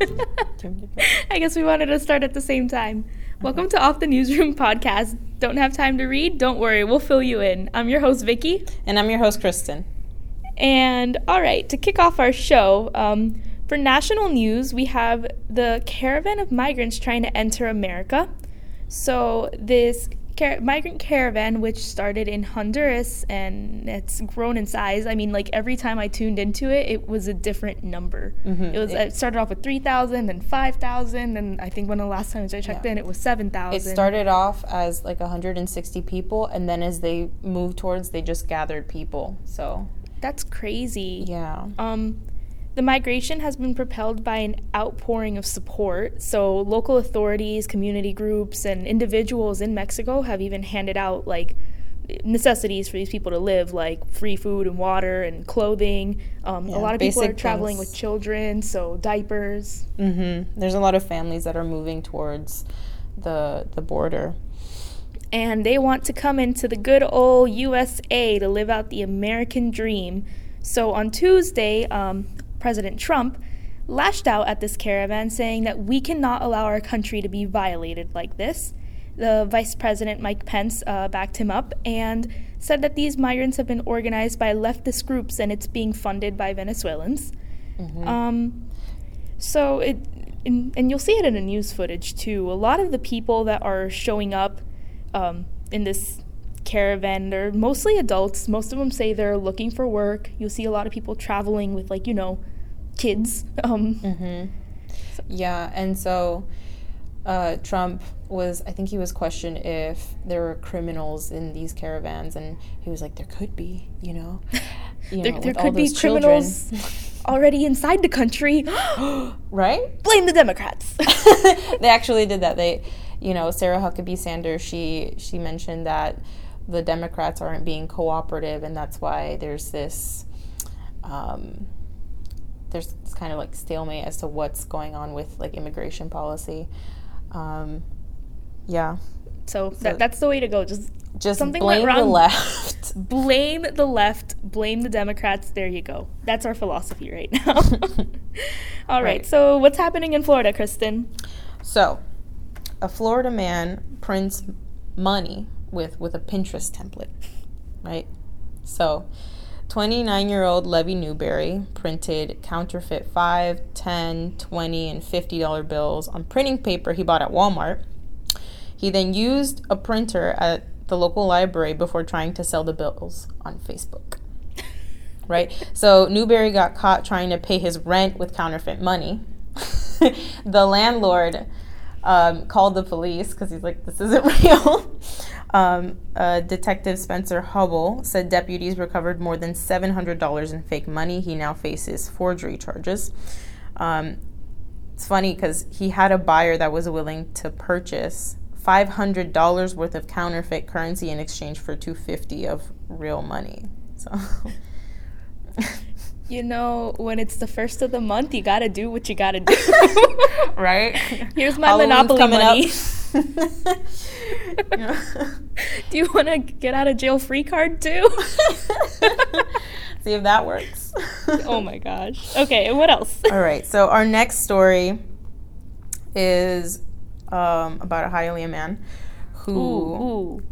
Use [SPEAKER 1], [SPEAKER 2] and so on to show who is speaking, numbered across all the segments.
[SPEAKER 1] I guess we wanted to start at the same time. Welcome to Off the Newsroom podcast. Don't have time to read? Don't worry, we'll fill you in. I'm your host, Vicky.
[SPEAKER 2] And I'm your host, Kristen.
[SPEAKER 1] And all right, to kick off our show, um, for national news, we have the caravan of migrants trying to enter America. So, this car- migrant caravan, which started in Honduras and it's grown in size. I mean, like every time I tuned into it, it was a different number.
[SPEAKER 2] Mm-hmm.
[SPEAKER 1] It was it started off with three thousand, then five thousand, and I think one of the last times I checked
[SPEAKER 2] Yeah.
[SPEAKER 1] in, it was 7,000.
[SPEAKER 2] It started off as like 160 people, and then as they moved towards, they just gathered people. So,
[SPEAKER 1] That's crazy.
[SPEAKER 2] yeah.
[SPEAKER 1] Um, the migration has been propelled by an outpouring of support. So, local authorities, community groups, and individuals in Mexico have even handed out like necessities for these people to live, like free food and water and clothing. Um,
[SPEAKER 2] Yeah,
[SPEAKER 1] a lot of people are traveling
[SPEAKER 2] things.
[SPEAKER 1] with children, so diapers.
[SPEAKER 2] Mm-hmm. There's a lot of families that are moving towards the the border.
[SPEAKER 1] and they want to come into the good old USA to live out the American dream. So on Tuesday, um, President Trump lashed out at this caravan, saying that we cannot allow our country to be violated like this. The Vice President Mike Pence uh, backed him up and said that these migrants have been organized by leftist groups and it's being funded by Venezuelans. Um, so it, and, and you'll see it in the news footage too. A lot of the people that are showing up um, in this caravan, they're mostly adults. Most of them say they're looking for work. You'll see a lot of people traveling with like you know, kids. Um,
[SPEAKER 2] Mm-hmm. Yeah, and so uh, Trump was, I think he was questioned if there were criminals in these caravans, and he was like, there could be, you know. You
[SPEAKER 1] there
[SPEAKER 2] know,
[SPEAKER 1] there could be
[SPEAKER 2] children.
[SPEAKER 1] criminals already inside the country.
[SPEAKER 2] right?
[SPEAKER 1] Blame the Democrats.
[SPEAKER 2] they actually did that. They, you know, Sarah Huckabee Sanders. She she mentioned that the Democrats aren't being cooperative, and that's why there's this, um, there's kind of like stalemate as to what's going on with like immigration policy. Um, yeah,
[SPEAKER 1] so that, that's the way to go. Just
[SPEAKER 2] just
[SPEAKER 1] Something went
[SPEAKER 2] blame the left.
[SPEAKER 1] blame the left, blame the Democrats. There you go. That's our philosophy right now. All right.
[SPEAKER 2] Right.
[SPEAKER 1] So what's happening in Florida, Kristen?
[SPEAKER 2] So, a Florida man prints money with with a Pinterest template, right? So, 29-year-old Levy Newberry printed counterfeit 5, 10, 20, and $50 bills on printing paper he bought at Walmart. He then used a printer at the local library before trying to sell the bills on Facebook. Right? So Newberry got caught trying to pay his rent with counterfeit money. the landlord um, called the police because he's like, this isn't real. Um, uh, Detective Spencer Hubble said deputies recovered more than $700 in fake money. He now faces forgery charges. Um, it's funny because he had a buyer that was willing to purchase $500 worth of counterfeit currency in exchange for 250 of real money. So
[SPEAKER 1] You know, when it's the first of the month, you gotta do what you gotta do.
[SPEAKER 2] right?
[SPEAKER 1] Here's my
[SPEAKER 2] Halloween's
[SPEAKER 1] Monopoly money.
[SPEAKER 2] up.
[SPEAKER 1] Do you want to get out of jail free card too?
[SPEAKER 2] See if that works.
[SPEAKER 1] oh my gosh. Okay, and what else?
[SPEAKER 2] All right. So our next story is um, about a Hialeah man who
[SPEAKER 1] Ooh, ooh.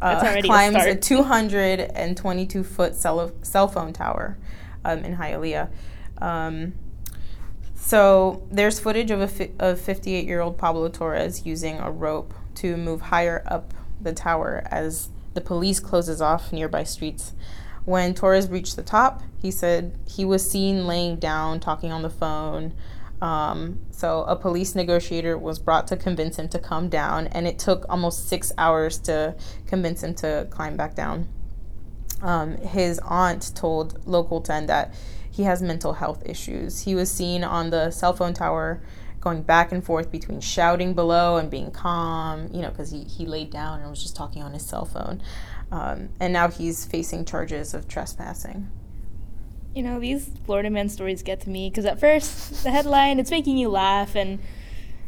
[SPEAKER 2] uh,
[SPEAKER 1] already a
[SPEAKER 2] climbs a 222 foot cell, cell phone tower um, in Hialeah. Um, so there's footage of a fi- of 58 year old Pablo Torres using a rope to move higher up the tower as the police closes off nearby streets. When Torres reached the top, he said he was seen laying down, talking on the phone. Um, so a police negotiator was brought to convince him to come down, and it took almost six hours to convince him to climb back down. Um, his aunt told Local 10 that he has mental health issues. He was seen on the cell phone tower going back and forth between shouting below and being calm, you know, because he, he laid down and was just talking on his cell phone. Um, and now he's facing charges of trespassing.
[SPEAKER 1] You know, these Florida man stories get to me because at first the headline it's making you laugh and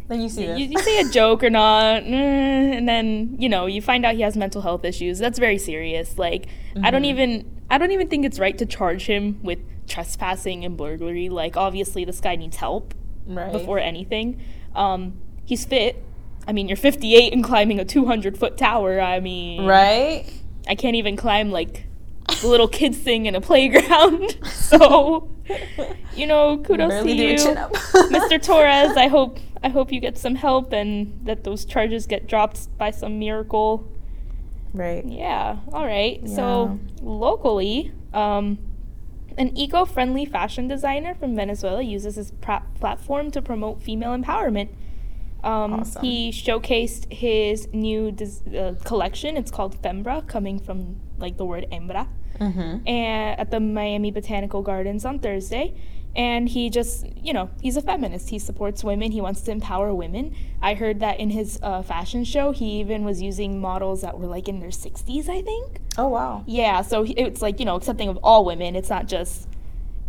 [SPEAKER 2] Then you see
[SPEAKER 1] you, you say a joke or not, and then you know you find out he has mental health issues. That's very serious. Like I don't
[SPEAKER 2] Mhm.
[SPEAKER 1] even I don't even think it's right to charge him with trespassing and burglary. Like, obviously, this guy needs help
[SPEAKER 2] Right.
[SPEAKER 1] before anything. Um, he's fit. I mean, you're 58 and climbing a 200 foot tower. I mean,
[SPEAKER 2] Right?
[SPEAKER 1] I can't even climb like the little kids thing in a playground. so, you know, kudos
[SPEAKER 2] Barely
[SPEAKER 1] to you. Mr. Torres. I hope I hope you get some help and that those charges get dropped by some miracle.
[SPEAKER 2] Right.
[SPEAKER 1] Yeah. All right. So locally, um, an eco-friendly fashion designer from Venezuela uses his pra- platform to promote female empowerment. Um,
[SPEAKER 2] Awesome.
[SPEAKER 1] He showcased his new uh, collection. It's called Fembra, coming from like the word hembra,
[SPEAKER 2] Mm-hmm.
[SPEAKER 1] and at the Miami Botanical Gardens on Thursday. And he just, you know, he's a feminist. He supports women. He wants to empower women. I heard that in his uh, fashion show, he even was using models that were like in their 60s, I think.
[SPEAKER 2] Oh wow.
[SPEAKER 1] Yeah, so he- it's like, you know, accepting of all women. It's not just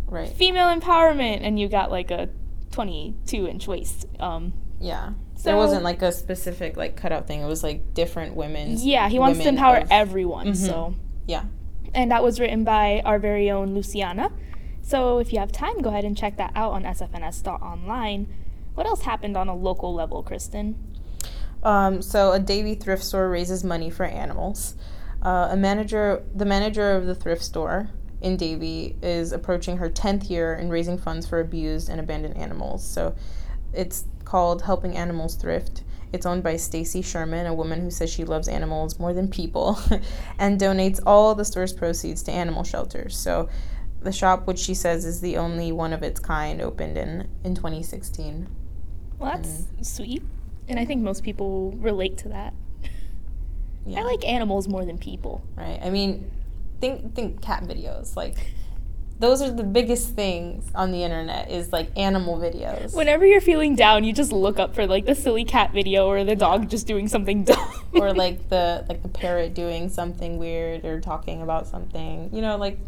[SPEAKER 2] Right.
[SPEAKER 1] female empowerment and you got like a 22 inch waist. Um,
[SPEAKER 2] Yeah.
[SPEAKER 1] So-
[SPEAKER 2] there wasn't like a specific like cutout thing. It was like different women's.
[SPEAKER 1] yeah, he wants to empower
[SPEAKER 2] of-
[SPEAKER 1] everyone.
[SPEAKER 2] Mhm.
[SPEAKER 1] So,
[SPEAKER 2] Yeah.
[SPEAKER 1] And that was written by our very own Luciana. So if you have time, go ahead and check that out on sfns.online. What else happened on a local level, Kristen?
[SPEAKER 2] Um, so a Davie thrift store raises money for animals. Uh, a manager, the manager of the thrift store in Davie, is approaching her tenth year in raising funds for abused and abandoned animals. So, it's called Helping Animals Thrift. It's owned by Stacy Sherman, a woman who says she loves animals more than people, and donates all the store's proceeds to animal shelters. So, the shop, which she says is the only one of its kind, opened in in 2016.
[SPEAKER 1] Well, that's mm-hmm. sweet. And I think most people relate to that.
[SPEAKER 2] Yeah.
[SPEAKER 1] I like animals more than people.
[SPEAKER 2] Right. I mean, think think cat videos. Like those are the biggest things on the internet is like animal videos.
[SPEAKER 1] Whenever you're feeling down, you just look up for like the silly cat video or the dog just doing something dumb.
[SPEAKER 2] or like the like the parrot doing something weird or talking about something. You know, like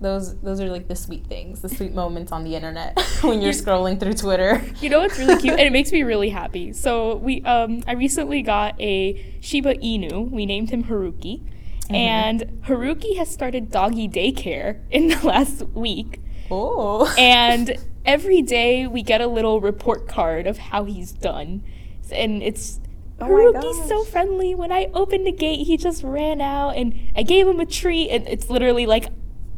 [SPEAKER 2] those those are like the sweet things, the sweet moments on the internet when you're scrolling through Twitter.
[SPEAKER 1] You know what's really cute, and it makes me really happy. So we, um, I recently got a Shiba Inu. We named him Haruki, Mm-hmm. and Haruki has started doggy daycare in the last week.
[SPEAKER 2] Oh.
[SPEAKER 1] And every day we get a little report card of how he's done, and it's.
[SPEAKER 2] Oh
[SPEAKER 1] Haruki's so friendly. When I opened the gate, he just ran out, and I gave him a treat. And it's literally like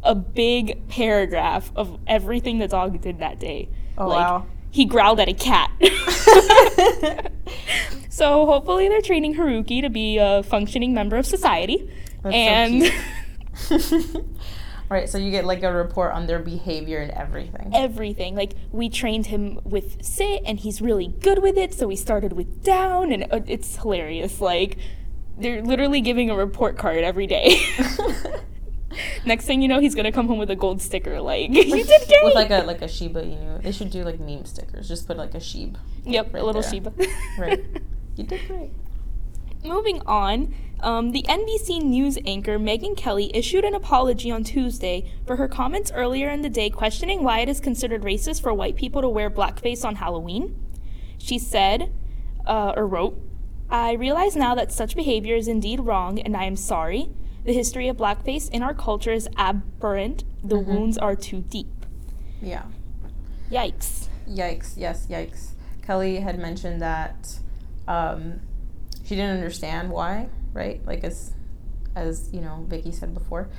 [SPEAKER 1] a big paragraph of everything the dog did that day.
[SPEAKER 2] Oh,
[SPEAKER 1] like,
[SPEAKER 2] wow.
[SPEAKER 1] He growled at a cat. so hopefully they're training Haruki to be a functioning member of society.
[SPEAKER 2] That's
[SPEAKER 1] and
[SPEAKER 2] so right, so you get like a report on their behavior and everything.
[SPEAKER 1] everything. Like we trained him with sit and he's really good with it, so we started with down and uh, it's hilarious. Like they're literally giving a report card every day. Next thing you know, he's gonna come home with a gold sticker. Like you did great.
[SPEAKER 2] With like a like a Shiba Inu. They should do like meme stickers. Just put like a sheep.
[SPEAKER 1] yep,
[SPEAKER 2] right
[SPEAKER 1] a little
[SPEAKER 2] there.
[SPEAKER 1] Shiba.
[SPEAKER 2] Right. You did great.
[SPEAKER 1] Moving on, um, the NBC News anchor Megyn Kelly issued an apology on Tuesday for her comments earlier in the day questioning why it is considered racist for white people to wear blackface on Halloween. She said, uh, or wrote, I realize now that such behavior is indeed wrong, and I am sorry. The history of blackface in our culture is aberrant. The wounds are too deep.
[SPEAKER 2] Yeah.
[SPEAKER 1] Yikes.
[SPEAKER 2] Yikes. Yes, yikes. Kelly had mentioned that um, she didn't understand why, right? Like as as you know, Vicky said before,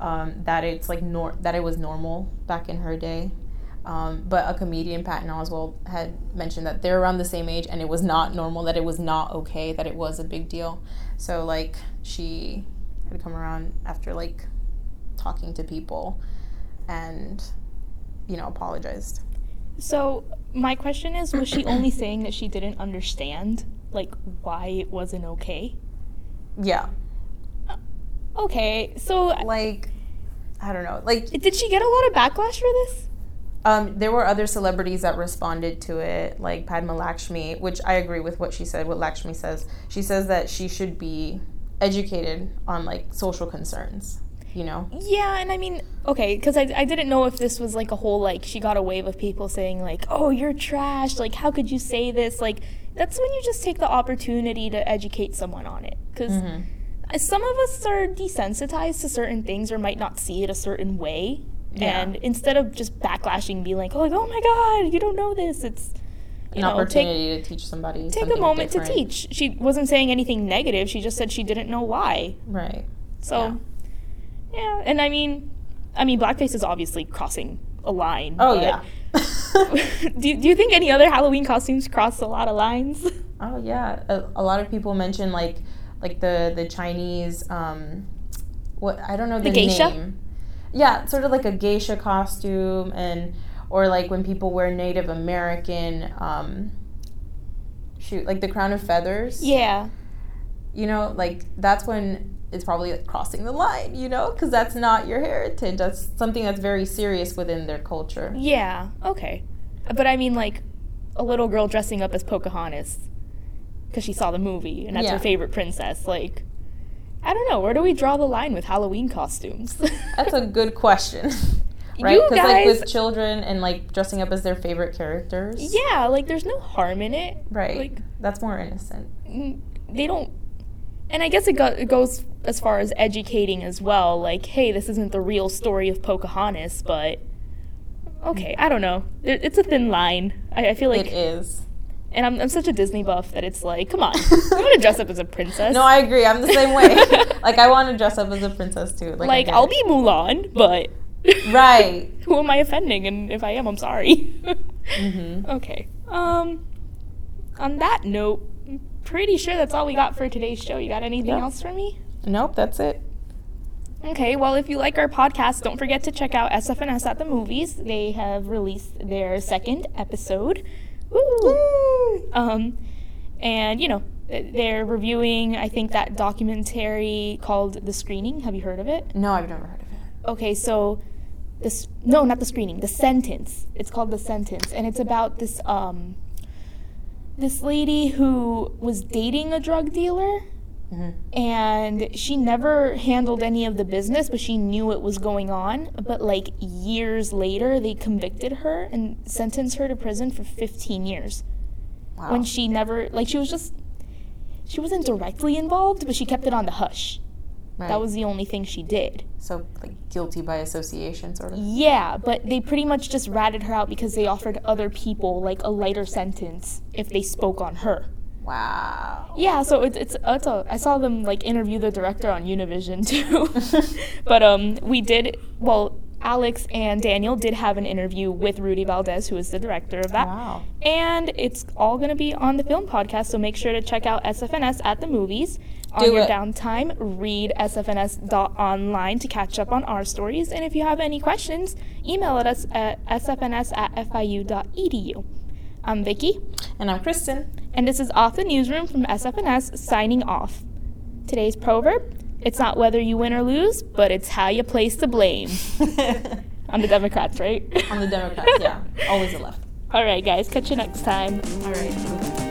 [SPEAKER 2] um, that it's like nor that it was normal back in her day. Um, but a comedian, Patton Oswalt, had mentioned that they're around the same age and it was not normal, that it was not okay, that it was a big deal. So, like, she had come around after, like, talking to people and, you know, apologized.
[SPEAKER 1] So, my question is was she only saying that she didn't understand, like, why it wasn't okay?
[SPEAKER 2] Yeah.
[SPEAKER 1] Okay, so
[SPEAKER 2] like I don't know. Like
[SPEAKER 1] did she get a lot of backlash for this?
[SPEAKER 2] um there were other celebrities that responded to it, like Padma Lakshmi, which I agree with what she said, what Lakshmi says. She says that she should be educated on like social concerns, you know?
[SPEAKER 1] Yeah, and I mean, okay, because I, I didn't know if this was like a whole, like, she got a wave of people saying, like, oh, you're trash. Like, how could you say this? Like, that's when you just take the opportunity to educate someone on it. Because mm-hmm. some of us are desensitized to certain things or might not see it a certain way.
[SPEAKER 2] Yeah.
[SPEAKER 1] And instead of just backlashing, being like, "Oh, like, oh my God, you don't know this," it's you
[SPEAKER 2] An
[SPEAKER 1] know, take
[SPEAKER 2] opportunity to teach somebody.
[SPEAKER 1] take a moment
[SPEAKER 2] different.
[SPEAKER 1] to teach. She wasn't saying anything negative. She just said she didn't know why.
[SPEAKER 2] Right.
[SPEAKER 1] So, yeah. Yeah, and I mean, I mean, blackface is obviously crossing a line.
[SPEAKER 2] Oh yeah.
[SPEAKER 1] do, you- do you think any other Halloween costumes cross a lot of lines?
[SPEAKER 2] oh yeah. A, a lot of people mention like like the the Chinese um what I don't know the,
[SPEAKER 1] The geisha?
[SPEAKER 2] name. Yeah, sort of like a geisha costume and or like when people wear Native American um shoot like the crown of feathers.
[SPEAKER 1] yeah.
[SPEAKER 2] You know, like that's when it's probably like, crossing the line, you know, because that's not your heritage. That's something that's very serious within their culture.
[SPEAKER 1] Yeah. Okay. But I mean, like, a little girl dressing up as Pocahontas because she saw the movie and that's
[SPEAKER 2] Yeah.
[SPEAKER 1] her favorite princess. Like, I don't know. Where do we draw the line with Halloween costumes?
[SPEAKER 2] That's a good question. right? Because like with children and like dressing up as their favorite characters.
[SPEAKER 1] yeah, like, there's no harm in it.
[SPEAKER 2] Right.
[SPEAKER 1] Like,
[SPEAKER 2] that's more innocent.
[SPEAKER 1] they don't. And I guess it, go, it goes as far as educating as well. Like, hey, this isn't the real story of Pocahontas, but okay, I don't know. It, it's a thin line. I, I feel like,
[SPEAKER 2] it is.
[SPEAKER 1] and I'm, I'm such a Disney buff that it's like, come on, I want to dress up as a princess.
[SPEAKER 2] No, I agree. I'm the same way. like I want to dress up as a princess too. Like,
[SPEAKER 1] like I'll be Mulan, but
[SPEAKER 2] Right.
[SPEAKER 1] who am I offending? And if I am, I'm sorry.
[SPEAKER 2] Mhm.
[SPEAKER 1] Okay. Um. On that note, I'm pretty sure that's all we got for today's show. You got anything
[SPEAKER 2] Yeah.
[SPEAKER 1] else for me?
[SPEAKER 2] Nope, that's it.
[SPEAKER 1] Okay, well, if you like our podcast, don't forget to check out SFNS at the movies. They have released their second episode. Woo! Um, and you know, they're reviewing. I think that documentary called The Screening. Have you heard of it?
[SPEAKER 2] No, I've never heard of it.
[SPEAKER 1] Okay, so this no, not the screening, the sentence. It's called the sentence, and it's about this um this lady who was dating a drug dealer
[SPEAKER 2] hmm
[SPEAKER 1] and she never handled any of the business, but she knew it was going on. But like years later, they convicted her and sentenced her to prison for 15 years
[SPEAKER 2] Wow.
[SPEAKER 1] when she never like she was just she wasn't directly involved, but she kept it on the hush.
[SPEAKER 2] Right.
[SPEAKER 1] That was the only thing she did.
[SPEAKER 2] so like guilty by association, sort of.
[SPEAKER 1] Yeah, but they pretty much just ratted her out because they offered other people like a lighter sentence if they spoke on her.
[SPEAKER 2] Wow.
[SPEAKER 1] Yeah, so it's it's, it's a, I saw them like interview the director on Univision too. but um we did well Alex and Daniel did have an interview with Rudy Valdez who is the director of that.
[SPEAKER 2] Wow.
[SPEAKER 1] And it's all going to be on the film podcast, so make sure to check out SFNS at the movies. On
[SPEAKER 2] Do
[SPEAKER 1] your
[SPEAKER 2] it.
[SPEAKER 1] downtime, read sfns.online to catch up on our stories. And if you have any questions, email at us at sfns at fiu.edu. I'm Vicky,
[SPEAKER 2] And I'm Kristen.
[SPEAKER 1] and this is Off the Newsroom from SFNS signing off. Today's proverb it's not whether you win or lose, but it's how you place the blame. On the Democrats, right?
[SPEAKER 2] On the Democrats, yeah. Always the left.
[SPEAKER 1] All right, guys, catch you next time.
[SPEAKER 2] All right.